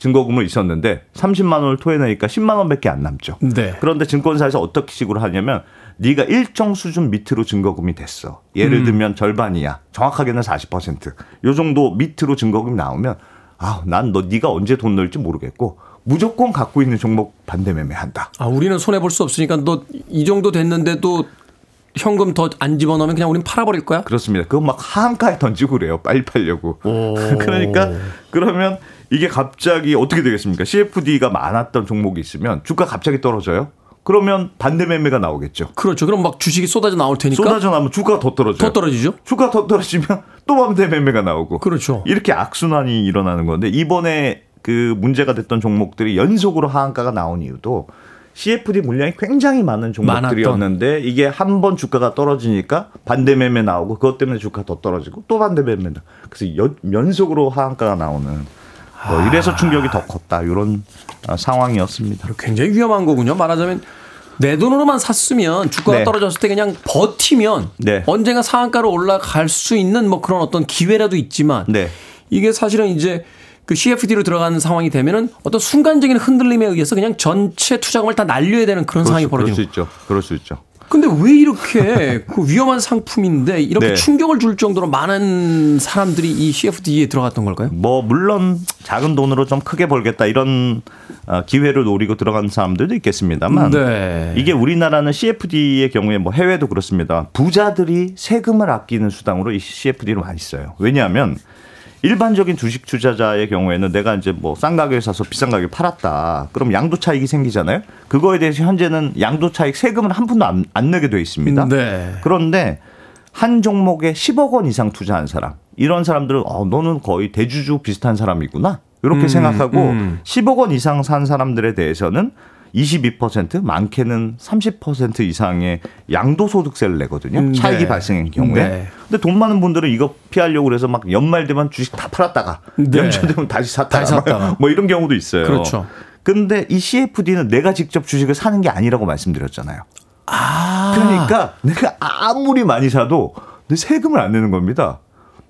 증거금을 있었는데 30만 원을 토해내니까 10만 원밖에 안 남죠. 네. 그런데 증권사에서 어떻게 식으로 하냐면 네가 일정 수준 밑으로 증거금이 됐어. 예를 음. 들면 절반이야. 정확하게는 40%. 요 정도 밑으로 증거금이 나오면 아, 난 너 네가 언제 돈 넣을지 모르겠고 무조건 갖고 있는 종목 반대 매매한다. 아, 우리는 손해 볼 수 없으니까 너 이 정도 됐는데도 현금 더 안 집어넣으면 그냥 우린 팔아버릴 거야? 그렇습니다. 그거 막 하한가에 던지고 그래요. 빨리 팔려고. 그러니까 그러면 이게 갑자기 어떻게 되겠습니까? CFD가 많았던 종목이 있으면 주가 갑자기 떨어져요. 그러면 반대 매매가 나오겠죠. 그렇죠. 그럼 막 주식이 쏟아져 나올 테니까 쏟아져 나면 주가가 더 떨어져요. 더 떨어지죠. 주가 더 떨어지면 또 반대 매매가 나오고. 그렇죠. 이렇게 악순환이 일어나는 건데 이번에 그 문제가 됐던 종목들이 연속으로 하한가가 나온 이유도 CFD 물량이 굉장히 많은 종목들이었는데 이게 한 번 주가가 떨어지니까 반대 매매 나오고 그것 때문에 주가 더 떨어지고 또 반대 매매 나. 그래서 연, 연속으로 하한가가 나오는 뭐 이래서 충격이 더 컸다 이런 아, 상황이었습니다. 굉장히 위험한 거군요. 말하자면 내 돈으로만 샀으면 주가가 네. 떨어졌을 때 그냥 버티면 네. 언젠가 상한가로 올라갈 수 있는 뭐 그런 어떤 기회라도 있지만 네. 이게 사실은 이제 그 CFD로 들어가는 상황이 되면은 어떤 순간적인 흔들림에 의해서 그냥 전체 투자금을 다 날려야 되는 그런 상황이 그럴 수 벌어지는 있죠. 그럴 수 있죠. 근데 왜 이렇게 그 위험한 상품인데 이렇게 네. 충격을 줄 정도로 많은 사람들이 이 CFD에 들어갔던 걸까요? 뭐 물론 작은 돈으로 좀 크게 벌겠다 이런 어, 기회를 노리고 들어간 사람들도 있겠습니다만 네. 이게 우리나라는 CFD의 경우에 뭐 해외도 그렇습니다. 부자들이 세금을 아끼는 수단으로 이 CFD를 많이 써요. 왜냐하면 일반적인 주식 투자자의 경우에는 내가 이제 뭐 싼 가격에 사서 비싼 가격에 팔았다. 그럼 양도 차익이 생기잖아요. 그거에 대해서 현재는 양도 차익 세금을 한 푼도 안, 안 내게 돼 있습니다. 네. 그런데 한 종목에 10억 원 이상 투자한 사람 이런 사람들은 어 너는 거의 대주주 비슷한 사람이구나 이렇게 음, 생각하고 음. 10억 원 이상 산 사람들에 대해서는 22% 많게는 30% 이상의 양도소득세를 내거든요. 음, 차익이 네. 발생한 경우에. 네. 근데 돈 많은 분들은 이거 피하려고 그래서 막 연말 되면 주식 다 팔았다가 네. 연초 되면 다시 샀다가, 다시 샀다가. 뭐 이런 경우도 있어요. 그렇죠. 근데 이 CFD는 내가 직접 주식을 사는 게 아니라고 말씀드렸잖아요. 아. 그러니까 내가 아무리 많이 사도 내 세금을 안 내는 겁니다.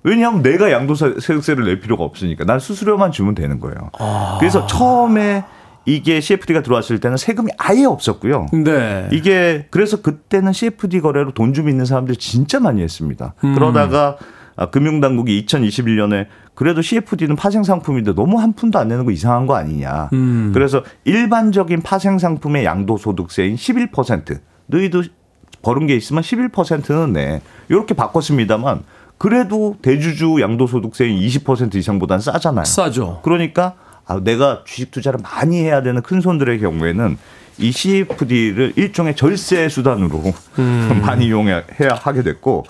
왜냐하면 내가 양도세를 낼 필요가 없으니까 난 수수료만 주면 되는 거예요. 아. 그래서 처음에 이게 CFD가 들어왔을 때는 세금이 아예 없었고요. 네. 이게 그래서 그때는 CFD 거래로 돈 좀 있는 사람들이 진짜 많이 했습니다. 음. 그러다가 아, 금융당국이 2021년에 그래도 CFD는 파생 상품인데 너무 한 푼도 안 내는 거 이상한 거 아니냐. 음. 그래서 일반적인 파생 상품의 양도소득세인 11% 너희도 버는 게 있으면 11%는 내. 이렇게 바꿨습니다만 그래도 대주주 양도소득세인 20% 이상보다는 싸잖아요. 싸죠. 그러니까 아, 내가 주식 투자를 많이 해야 되는 큰 손들의 경우에는 이 CFD를 일종의 절세 수단으로 음. 많이 이용해야 하게 됐고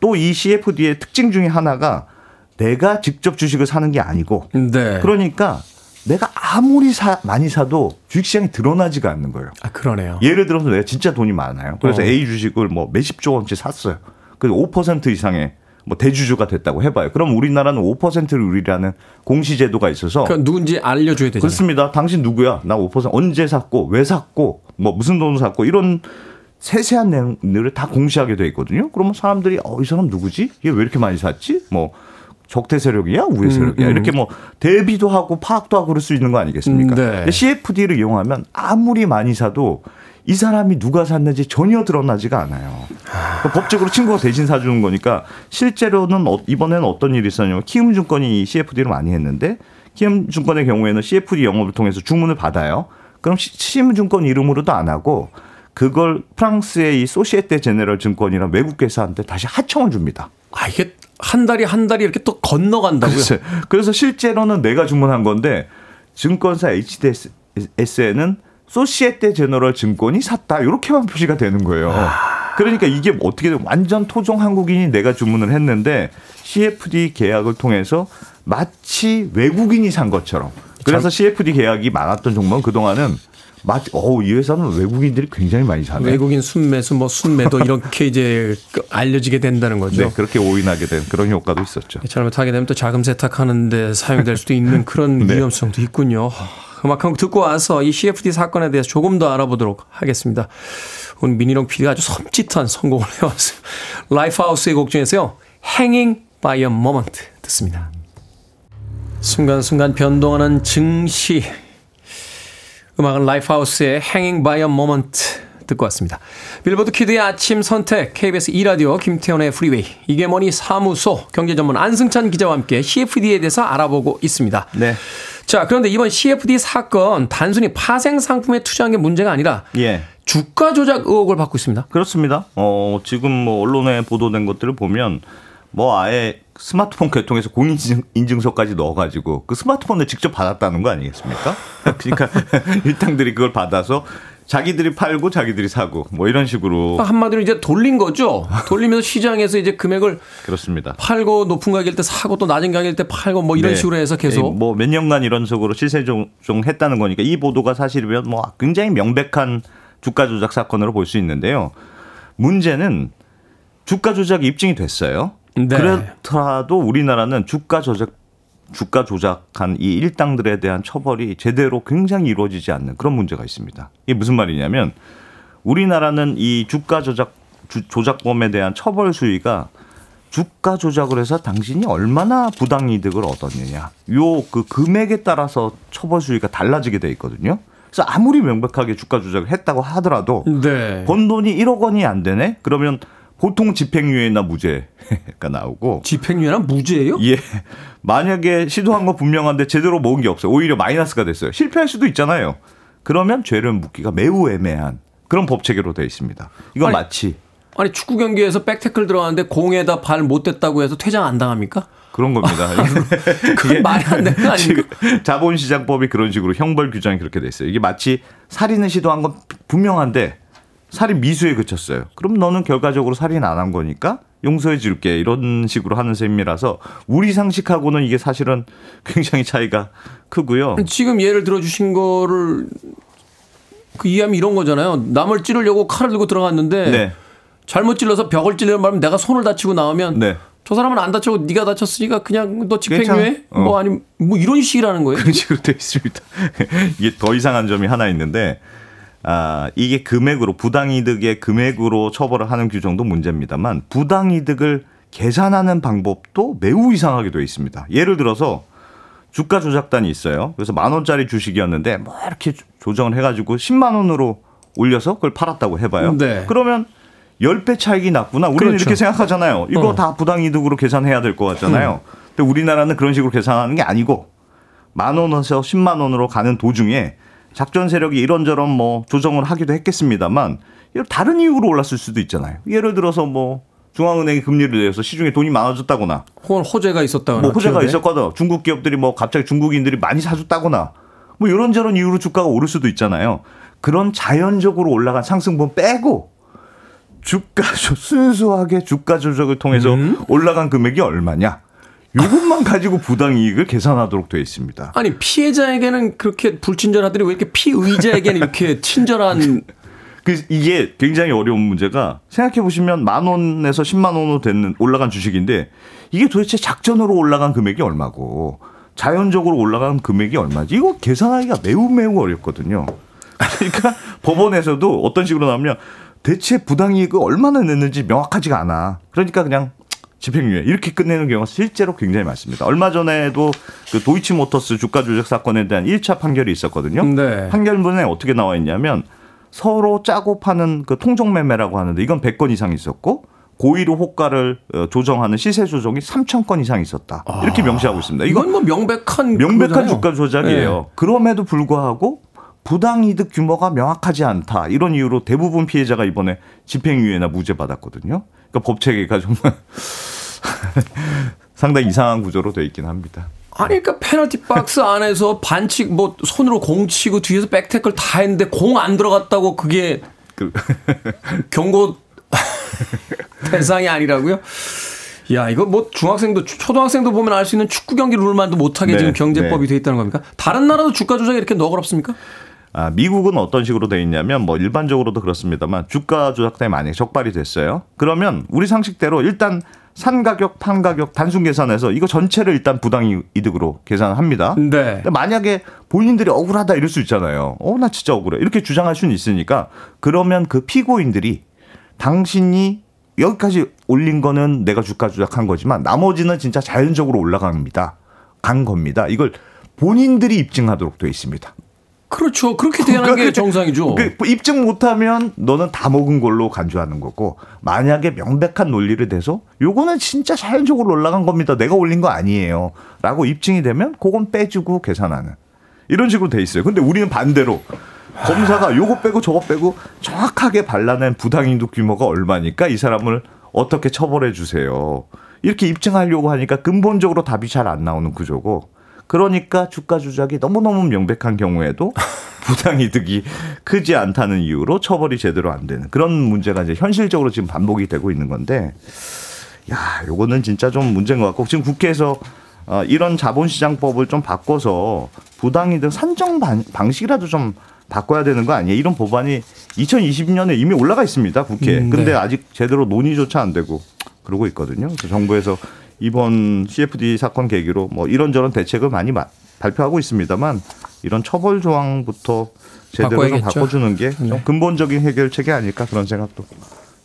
또 이 CFD의 특징 중에 하나가 내가 직접 주식을 사는 게 아니고 네. 그러니까 내가 아무리 사, 많이 사도 주식시장이 드러나지가 않는 거예요. 아, 그러네요. 예를 들어서 내가 진짜 돈이 많아요. 그래서 어. A 주식을 뭐 몇십 조 원치 샀어요. 그래서 5% 이상의 뭐 대주주가 됐다고 해봐요. 그럼 우리나라는 5%를 우리라는 공시제도가 있어서 그러니까 누군지 알려줘야 되잖아요. 그렇습니다. 당신 누구야? 나 5% 언제 샀고 왜 샀고 뭐 무슨 돈으로 샀고 이런 세세한 내용들을 다 공시하게 돼 있거든요. 그러면 사람들이 어, 이 사람 누구지? 얘 왜 이렇게 많이 샀지? 뭐 적대 세력이야, 우회 세력이야. 음, 음. 이렇게 뭐 대비도 하고 파악도 하고 그럴 수 있는 거 아니겠습니까? 음, 네. CFD를 이용하면 아무리 많이 사도 이 사람이 누가 샀는지 전혀 드러나지가 않아요. 그러니까 법적으로 친구가 대신 사주는 거니까 실제로는 어- 이번에는 어떤 일이 있었냐면 키움증권이 이 CFD를 많이 했는데 키움증권의 경우에는 CFD 영업을 통해서 주문을 받아요. 그럼 시- 키움증권 이름으로도 안 하고 그걸 프랑스의 이 소시에테 제네럴 증권이랑 외국 회사한테 다시 하청을 줍니다. 아, 이게 한 달이 한 달이 이렇게 또 건너간다고요? 글쎄. 그래서 실제로는 내가 주문한 건데 증권사 HDS에는 소시에테 제너럴 증권이 샀다 이렇게만 표시가 되는 거예요. 그러니까 이게 어떻게 든 완전 토종 한국인이 내가 주문을 했는데 CFD 계약을 통해서 마치 외국인이 산 것처럼. 그래서 CFD 계약이 많았던 종목은 그동안은 마치 어우 이 회사는 외국인들이 굉장히 많이 사네. 외국인 순매수, 뭐 순매도 이렇게 이제 그 알려지게 된다는 거죠. 네, 그렇게 오인하게 된 그런 효과도 있었죠. 잘못하게 되면 또 자금 세탁하는데 사용될 수도 있는 그런 네. 위험성도 있군요. 음악 한곡 듣고 와서 이 CFD 사건에 대해서 조금 더 알아보도록 하겠습니다. 오늘 미니롱 PD가 아주 섬찟한 성공을 해왔어요. 라이프하우스의 곡 중에서요. Hanging by a Moment 듣습니다. 순간순간 변동하는 증시. 음악은 라이프하우스의 Hanging by a Moment 듣고 왔습니다. 빌보드 키드의 아침 선택 KBS 2라디오 김태훈의 프리웨이 이게 머니 사무소 경제 전문 안승찬 기자와 함께 CFD에 대해서 알아보고 있습니다. 네. 자, 그런데 이번 CFD 사건 단순히 파생 상품에 투자한 게 문제가 아니라 예. 주가 조작 의혹을 받고 있습니다. 그렇습니다. 어, 지금 뭐 언론에 보도된 것들을 보면 뭐 아예 스마트폰 개통해서 공인인증 인증서까지 넣어가지고 그 스마트폰을 직접 받았다는 거 아니겠습니까? 그러니까 일당들이 그걸 받아서 자기들이 팔고 자기들이 사고 뭐 이런 식으로 한마디로 이제 돌린 거죠. 돌리면서 시장에서 이제 금액을 그렇습니다. 팔고 높은 가격일 때 사고 또 낮은 가격일 때 팔고 뭐 이런 네. 식으로 해서 계속 뭐 몇 년간 이런 식으로 실세 조정했다는 거니까 이 보도가 사실이면 뭐 굉장히 명백한 주가 조작 사건으로 볼 수 있는데요. 문제는 주가 조작이 입증이 됐어요. 네. 그렇더라도 우리나라는 주가 조작 주가 조작한 이 일당들에 대한 처벌이 제대로 굉장히 이루어지지 않는 그런 문제가 있습니다. 이게 무슨 말이냐면 우리나라는 이 주가 조작 주- 조작범에 대한 처벌 수위가 주가 조작을 해서 당신이 얼마나 부당 이득을 얻었느냐. 요 그 금액에 따라서 처벌 수위가 달라지게 돼 있거든요. 그래서 아무리 명백하게 주가 조작을 했다고 하더라도 네. 번 돈이 1억 원이 안 되네? 그러면 보통 집행유예나 무죄가 나오고 집행유예나 무죄예요? 예. 만약에 시도한 거 분명한데 제대로 모은 게 없어요. 오히려 마이너스가 됐어요. 실패할 수도 있잖아요. 그러면 죄를 묻기가 매우 애매한 그런 법 체계로 되어 있습니다. 이건 아니, 마치 아니 축구 경기에서 백태클 들어갔는데 공에다 발 못 댔다고 해서 퇴장 안 당합니까? 그런 겁니다. 그건 말이 안 되는 거 아닙니까? 지금 자본시장법이 그런 식으로 형벌 규정이 그렇게 돼 있어요. 이게 마치 살인을 시도한 건 분명한데 살인 미수에 그쳤어요. 그럼 너는 결과적으로 살인 안 한 거니까 용서해 줄게 이런 식으로 하는 셈이라서 우리 상식하고는 이게 사실은 굉장히 차이가 크고요. 지금 예를 들어 주신 거를 그 이해하면 이런 거잖아요. 남을 찌르려고 칼을 들고 들어갔는데 네. 잘못 찔러서 벽을 찌르면 말면 내가 손을 다치고 나오면 네. 저 사람은 안 다치고 네가 다쳤으니까 그냥 너 집행유예. 어. 뭐 아니면 뭐 이런 식이라는 거예요. 그런 식으로 되어 있습니다. 이게 더 이상한 점이 하나 있는데 아, 이게 금액으로 부당이득의 금액으로 처벌을 하는 규정도 문제입니다만 부당이득을 계산하는 방법도 매우 이상하게 되어 있습니다. 예를 들어서 주가 조작단이 있어요. 그래서 만 원짜리 주식이었는데 뭐 이렇게 조정을 해가지고 10만 원으로 올려서 그걸 팔았다고 해봐요. 네. 그러면 10배 차익이 났구나. 우리는 그렇죠. 이렇게 생각하잖아요. 이거 어. 다 부당이득으로 계산해야 될 것 같잖아요. 근데 우리나라는 그런 식으로 계산하는 게 아니고 만 원에서 10만 원으로 가는 도중에 작전 세력이 이런저런 뭐 조정을 하기도 했겠습니다만 다른 이유로 올랐을 수도 있잖아요. 예를 들어서 뭐 중앙은행이 금리를 내서 시중에 돈이 많아졌다거나 혹은 호재가 있었다거나 뭐 호재가. 있었거나 중국 기업들이 뭐 갑자기 중국인들이 많이 사줬다거나 뭐 이런저런 이유로 주가가 오를 수도 있잖아요. 그런 자연적으로 올라간 상승분 빼고 주가 조- 순수하게 주가 조작을 통해서 음? 올라간 금액이 얼마냐? 이것만 가지고 부당 이익을 계산하도록 되어 있습니다. 아니 피해자에게는 그렇게 불친절하더니 왜 이렇게 피의자에게는 이렇게 친절한 그 이게 굉장히 어려운 문제가 생각해 보시면 만 원에서 10만 원으로 되는 올라간 주식인데 이게 도대체 작전으로 올라간 금액이 얼마고 자연적으로 올라간 금액이 얼마지? 이거 계산하기가 매우 매우 어렵거든요. 그러니까 법원에서도 어떤 식으로 나오면 대체 부당이익을 얼마나 냈는지 명확하지가 않아. 그러니까 그냥 집행유예 이렇게 끝내는 경우가 실제로 굉장히 많습니다. 얼마 전에도 그 도이치모터스 주가 조작 사건에 대한 1차 판결이 있었거든요. 네. 판결문에 어떻게 나와 있냐면 서로 짜고 파는 그 통정 매매라고 하는데 이건 100건 이상 있었고 고의로 호가를 어, 조정하는 시세 조정이 3천 건 이상 있었다. 이렇게 명시하고 있습니다. 이건 뭐 명백한 명백한 그거잖아요. 주가 조작이에요. 네. 그럼에도 불구하고 부당이득 규모가 명확하지 않다. 이런 이유로 대부분 피해자가 이번에 집행유예나 무죄 받았거든요. 그러니까 법 체계가 정말 상당히 이상한 구조로 돼 있긴 합니다. 아니 그러니까 페널티 박스 안에서 반칙 뭐 손으로 공 치고 뒤에서 백태클 다 했는데 공 안 들어갔다고 그게 그 경고 대상이 아니라고요? 야 이거 뭐 중학생도 초등학생도 보면 알 수 있는 축구 경기 룰만도 못하게 네, 지금 경제법이 네. 돼 있다는 겁니까? 다른 나라도 주가 조작이 이렇게 너그럽습니까? 아, 미국은 어떤 식으로 돼 있냐면 뭐 일반적으로도 그렇습니다만 주가 조작 때문에 만약에 적발이 됐어요. 그러면 우리 상식대로 일단 산 가격, 판 가격 단순 계산해서 이거 전체를 일단 부당 이득으로 계산합니다. 네. 만약에 본인들이 억울하다 이럴 수 있잖아요. 어, 나 진짜 억울해. 이렇게 주장할 수는 있으니까 그러면 그 피고인들이 당신이 여기까지 올린 거는 내가 주가 조작한 거지만 나머지는 진짜 자연적으로 올라갑니다. 간 겁니다. 이걸 본인들이 입증하도록 되어 있습니다. 그렇죠. 그렇게 대하는 게 정상이죠. 그 입증 못하면 너는 다 먹은 걸로 간주하는 거고 만약에 명백한 논리를 대서 요거는 진짜 자연적으로 올라간 겁니다. 내가 올린 거 아니에요. 라고 입증이 되면 그건 빼주고 계산하는 이런 식으로 돼 있어요. 근데 우리는 반대로 검사가 요거 빼고 저거 빼고 정확하게 발라낸 부당이득 규모가 얼마니까 이 사람을 어떻게 처벌해 주세요. 이렇게 입증하려고 하니까 근본적으로 답이 잘 안 나오는 구조고 그러니까 주가 조작이 너무너무 명백한 경우에도 부당이득이 크지 않다는 이유로 처벌이 제대로 안 되는 그런 문제가 이제 현실적으로 지금 반복이 되고 있는 건데 야, 요거는 진짜 좀 문제인 것 같고 지금 국회에서 어, 이런 자본시장법을 좀 바꿔서 부당이득 산정 방- 방식이라도 좀 바꿔야 되는 거 아니에요? 이런 법안이 2020년에 이미 올라가 있습니다, 국회에. 음, 근데 네. 아직 제대로 논의조차 안 되고 그러고 있거든요. 그래서 정부에서 이번 CFD 사건 계기로 뭐 이런저런 대책을 많이 마- 발표하고 있습니다만 이런 처벌 조항부터 제대로 좀 바꿔야겠죠. 바꿔주는 게좀 네. 근본적인 해결책이 아닐까 그런 생각도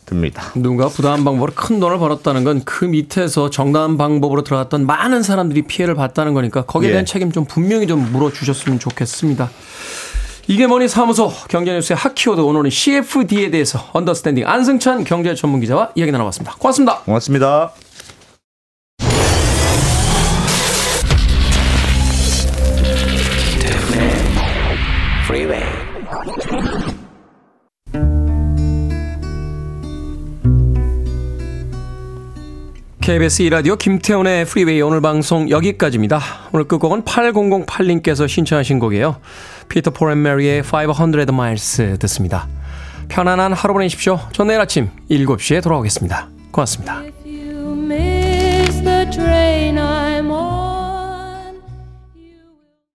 듭니다. 누군가 부당한 방법으로 큰 돈을 벌었다는 건 그 밑에서 정당한 방법으로 들어갔던 많은 사람들이 피해를 봤다는 거니까 거기에 예. 대한 책임 좀 분명히 좀 물어주셨으면 좋겠습니다. 이게 머니 사무소 경제뉴스의 하키워드 오늘은 CFD에 대해서 언더스탠딩 안승찬 경제 전문 기자와 이야기 나눠봤습니다. 고맙습니다. 고맙습니다. KBS 2라디오 김태훈의 프리웨이 오늘 방송 여기까지입니다. 오늘 끝곡은 8008님께서 신청하신 곡이에요. 피터 폴 앤 메리의 500 miles 듣습니다. 편안한 하루 보내십시오. 전 내일 아침 7시에 돌아오겠습니다. 고맙습니다.